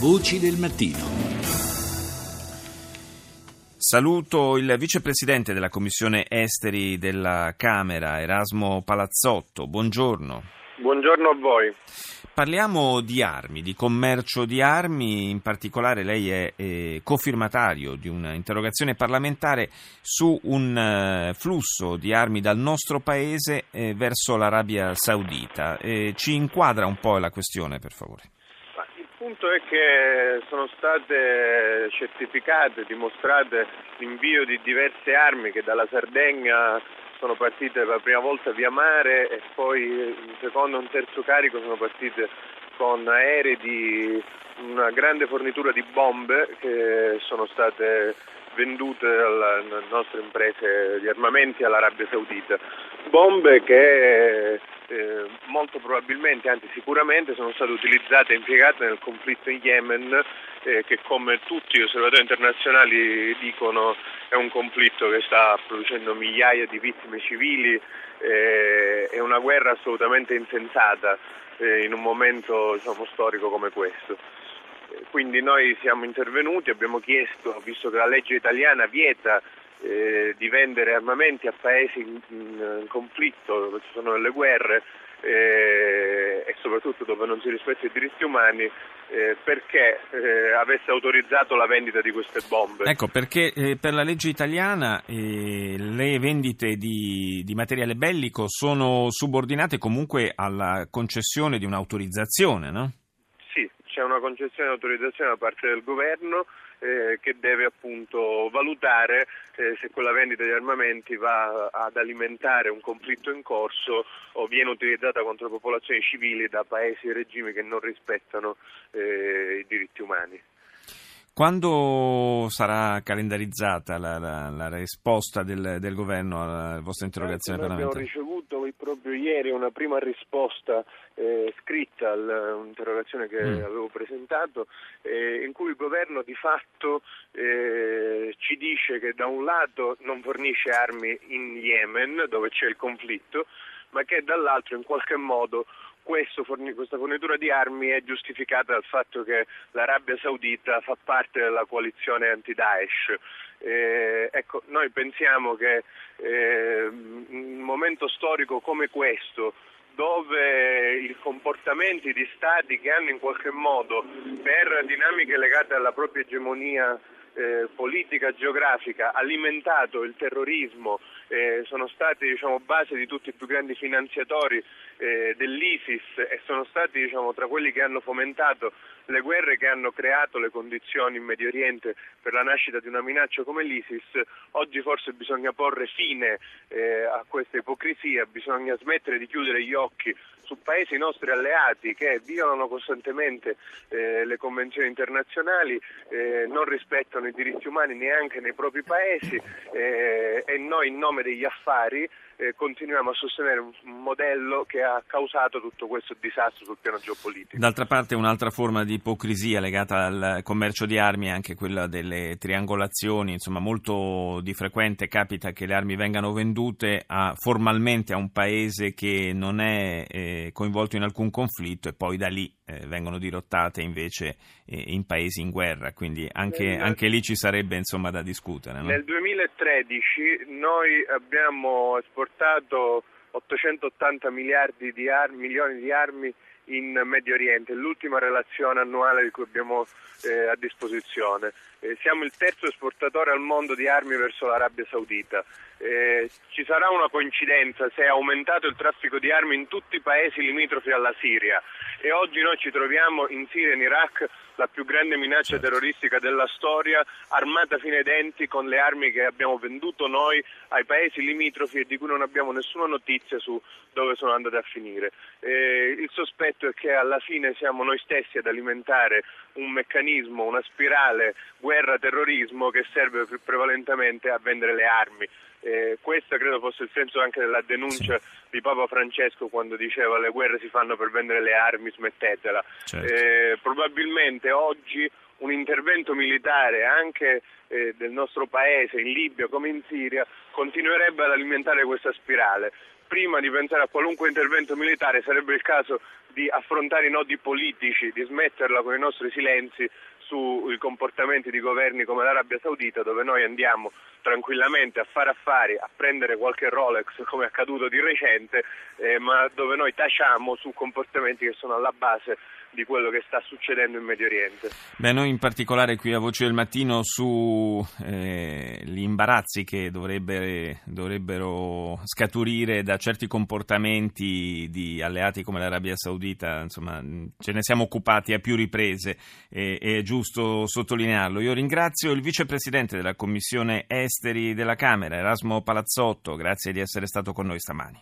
Voci del mattino. Saluto il vicepresidente della Commissione Esteri della Camera, Erasmo Palazzotto. Buongiorno. Buongiorno a voi. Parliamo di armi, di commercio di armi, in particolare lei è eh, cofirmatario di un'interrogazione parlamentare su un eh, flusso di armi dal nostro paese eh, verso l'Arabia Saudita. Eh, ci inquadra un po' la questione, per favore. Punto è che sono state certificate, dimostrate l'invio di diverse armi che dalla Sardegna sono partite la prima volta via mare e poi un secondo e un terzo carico sono partite con aerei di una grande fornitura di bombe che sono state vendute alle nostre imprese di armamenti all'Arabia Saudita. Bombe che eh, molto probabilmente, anzi sicuramente, sono state utilizzate e impiegate nel conflitto in Yemen eh, che come tutti gli osservatori internazionali dicono è un conflitto che sta producendo migliaia di vittime civili, eh, è una guerra assolutamente insensata eh, in un momento diciamo, storico come questo. Eh, quindi noi siamo intervenuti, abbiamo chiesto, visto che la legge italiana vieta eh, di vendere armamenti a paesi in, in conflitto dove ci sono delle guerre, eh, e soprattutto dove non si rispettano i diritti umani eh, perché eh, avesse autorizzato la vendita di queste bombe. Ecco, perché eh, per la legge italiana eh, le vendite di, di, materiale bellico sono subordinate comunque alla concessione di un'autorizzazione, no? C'è una concessione di autorizzazione da parte del governo eh, che deve appunto valutare eh, se quella vendita di armamenti va ad alimentare un conflitto in corso o viene utilizzata contro popolazioni civili da paesi e regimi che non rispettano eh, i diritti umani. Quando sarà calendarizzata la, la, la risposta del, del, governo alla vostra interrogazione parlamentare? Abbiamo ricevuto proprio ieri una prima risposta eh, scritta all'interrogazione che mm. avevo presentato eh, in cui il governo di fatto eh, ci dice che da un lato non fornisce armi in Yemen dove c'è il conflitto ma che dall'altro in qualche modo questo, questa fornitura di armi è giustificata dal fatto che l'Arabia Saudita fa parte della coalizione anti-Daesh. Eh, ecco, noi pensiamo che eh, un momento storico come questo, dove i comportamenti di stati che hanno in qualche modo, per dinamiche legate alla propria egemonia eh, politica geografica, alimentato il terrorismo, eh, sono stati diciamo, base di tutti i più grandi finanziatori eh, dell'ISIS e sono stati diciamo, tra quelli che hanno fomentato le guerre che hanno creato le condizioni in Medio Oriente per la nascita di una minaccia come l'ISIS, oggi forse bisogna porre fine eh, a questa ipocrisia, bisogna smettere di chiudere gli occhi su paesi nostri alleati che violano costantemente eh, le convenzioni internazionali, eh, non rispettano i diritti umani neanche nei propri paesi eh, e noi in nome degli affari eh, continuiamo a sostenere un, modello che ha causato tutto questo disastro sul piano geopolitico. D'altra parte un'altra forma di ipocrisia legata al commercio di armi è anche quella delle triangolazioni, insomma molto di frequente capita che le armi vengano vendute a, formalmente a un paese che non è eh, coinvolto in alcun conflitto e poi da lì eh, vengono dirottate invece eh, in paesi in guerra, quindi anche, anche lì ci sarebbe insomma da discutere. No? Nel 2013 noi abbiamo esportato 880 miliardi di armi, milioni di armi in Medio Oriente, l'ultima relazione annuale di cui abbiamo eh, a disposizione. Eh, siamo il terzo esportatore al mondo di armi verso l'Arabia Saudita. Eh, ci sarà una coincidenza se è aumentato il traffico di armi in tutti i paesi limitrofi alla Siria e oggi noi ci troviamo in Siria e in Iraq la più grande minaccia certo. terroristica della storia, armata fino ai denti con le armi che abbiamo venduto noi ai paesi limitrofi e di cui non abbiamo nessuna notizia su dove sono andate a finire. Eh, il sospetto è che alla fine siamo noi stessi ad alimentare un meccanismo, una spirale guerra-terrorismo che serve prevalentemente a vendere le armi. Eh, questo credo fosse il senso anche della denuncia sì. di Papa Francesco quando diceva le guerre si fanno per vendere le armi, smettetela. Certo. Eh, probabilmente oggi un intervento militare anche eh, del nostro paese in Libia come in Siria continuerebbe ad alimentare questa spirale. Prima di pensare a qualunque intervento militare sarebbe il caso di affrontare i nodi politici, di smetterla con i nostri silenzi sui comportamenti di governi come l'Arabia Saudita dove noi andiamo tranquillamente a fare affari, a prendere qualche Rolex come è accaduto di recente, eh, ma dove noi tacciamo su comportamenti che sono alla base di quello che sta succedendo in Medio Oriente. Beh, noi in particolare qui a Voce del Mattino sugli eh, imbarazzi che dovrebbe, dovrebbero scaturire da certi comportamenti di alleati come l'Arabia Saudita, insomma, ce ne siamo occupati a più riprese e è giusto sottolinearlo. Io ringrazio il vicepresidente della Commissione Esteri della Camera, Erasmo Palazzotto, grazie di essere stato con noi stamani.